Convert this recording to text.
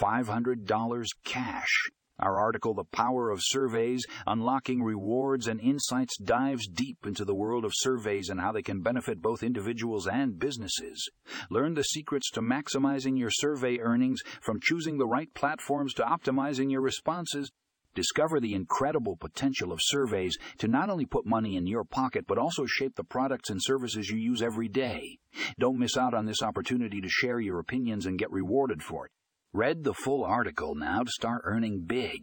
$500 cash. Our article, The Power of Surveys Unlocking Rewards and Insights, dives deep into the world of surveys and how they can benefit both individuals and businesses. Learn the secrets to maximizing your survey earnings from choosing the right platforms to optimizing your responses. Discover the incredible potential of surveys to not only put money in your pocket, but also shape the products and services you use every day. Don't miss out on this opportunity to share your opinions and get rewarded for it. Read the full article now to start earning big.